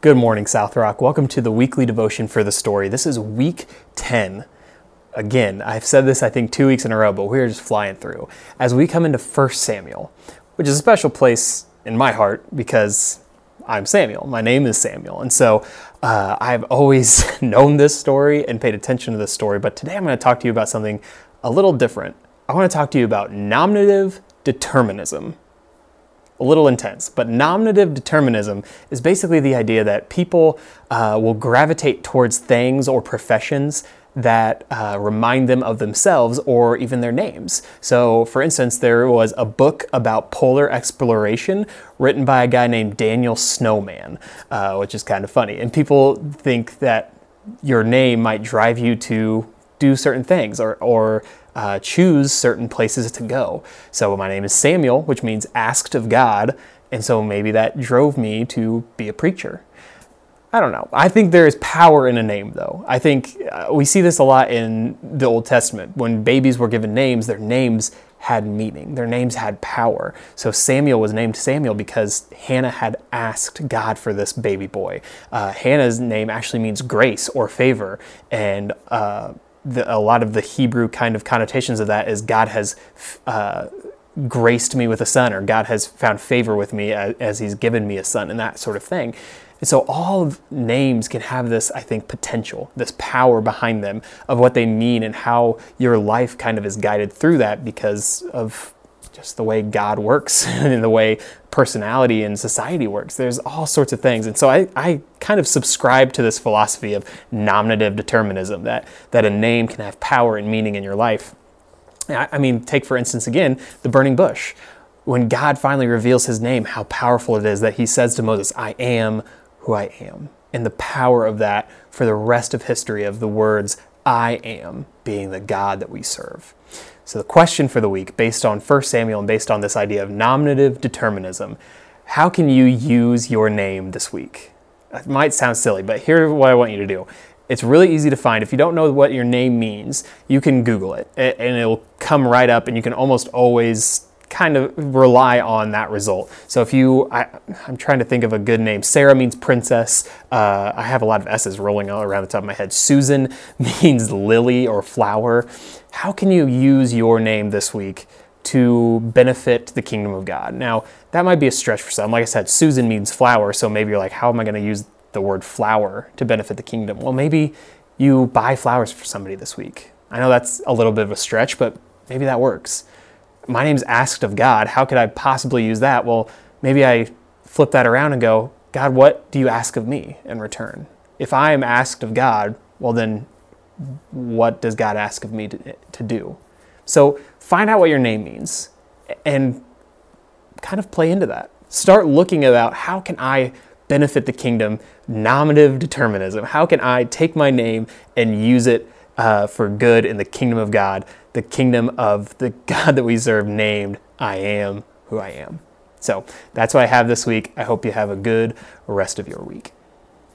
Good morning, South Rock. Welcome to the weekly devotion for the story. This is week 10. Again, I've said this I think two weeks in a row, but we're just flying through. As we come into 1 Samuel, which is a special place in my heart because I'm Samuel. My name is Samuel. And so uh, I've always known this story and paid attention to this story, but today I'm going to talk to you about something a little different. I want to talk to you about nominative determinism a little intense, but nominative determinism is basically the idea that people uh, will gravitate towards things or professions that uh, remind them of themselves or even their names. So, for instance, there was a book about polar exploration written by a guy named Daniel Snowman, uh, which is kind of funny. And people think that your name might drive you to do certain things or, or uh, choose certain places to go. So my name is Samuel, which means asked of God, and so maybe that drove me to be a preacher. I don't know. I think there is power in a name, though. I think uh, we see this a lot in the Old Testament. When babies were given names, their names had meaning, their names had power. So Samuel was named Samuel because Hannah had asked God for this baby boy. Uh, Hannah's name actually means grace or favor, and uh, the, a lot of the Hebrew kind of connotations of that is God has uh, graced me with a son, or God has found favor with me as, as, He's given me a son, and that sort of thing. And so all names can have this, I think, potential, this power behind them of what they mean and how your life kind of is guided through that because of just the way God works and the way personality and society works. There's all sorts of things. And so I, I kind of subscribe to this philosophy of nominative determinism that, that a name can have power and meaning in your life. I, mean, take for instance again the burning bush. When God finally reveals his name, how powerful it is that he says to Moses, I am who I am. And the power of that for the rest of history of the words, I am, being the God that we serve. So, the question for the week, based on 1 Samuel and based on this idea of nominative determinism, how can you use your name this week? It might sound silly, but here's what I want you to do. It's really easy to find. If you don't know what your name means, you can Google it and it'll come right up, and you can almost always kind of rely on that result. So if you, I, am trying to think of a good name. Sarah means princess. Uh, I have a lot of S's rolling all around the top of my head. Susan means lily or flower. How can you use your name this week to benefit the kingdom of God? Now, that might be a stretch for some. Like I said, Susan means flower. So maybe you're like, how am I going to use the word flower to benefit the kingdom? Well, maybe you buy flowers for somebody this week. I know that's a little bit of a stretch, but maybe that works my name's asked of God. How could I possibly use that? Well, maybe I flip that around and go, God, what do you ask of me in return? If I am asked of God, well, then what does God ask of me to, to do? So find out what your name means and kind of play into that. Start looking about how can I benefit the kingdom, nominative determinism. How can I take my name and use it uh, for good in the kingdom of God, the kingdom of the God that we serve, named I am who I am. So that's what I have this week. I hope you have a good rest of your week.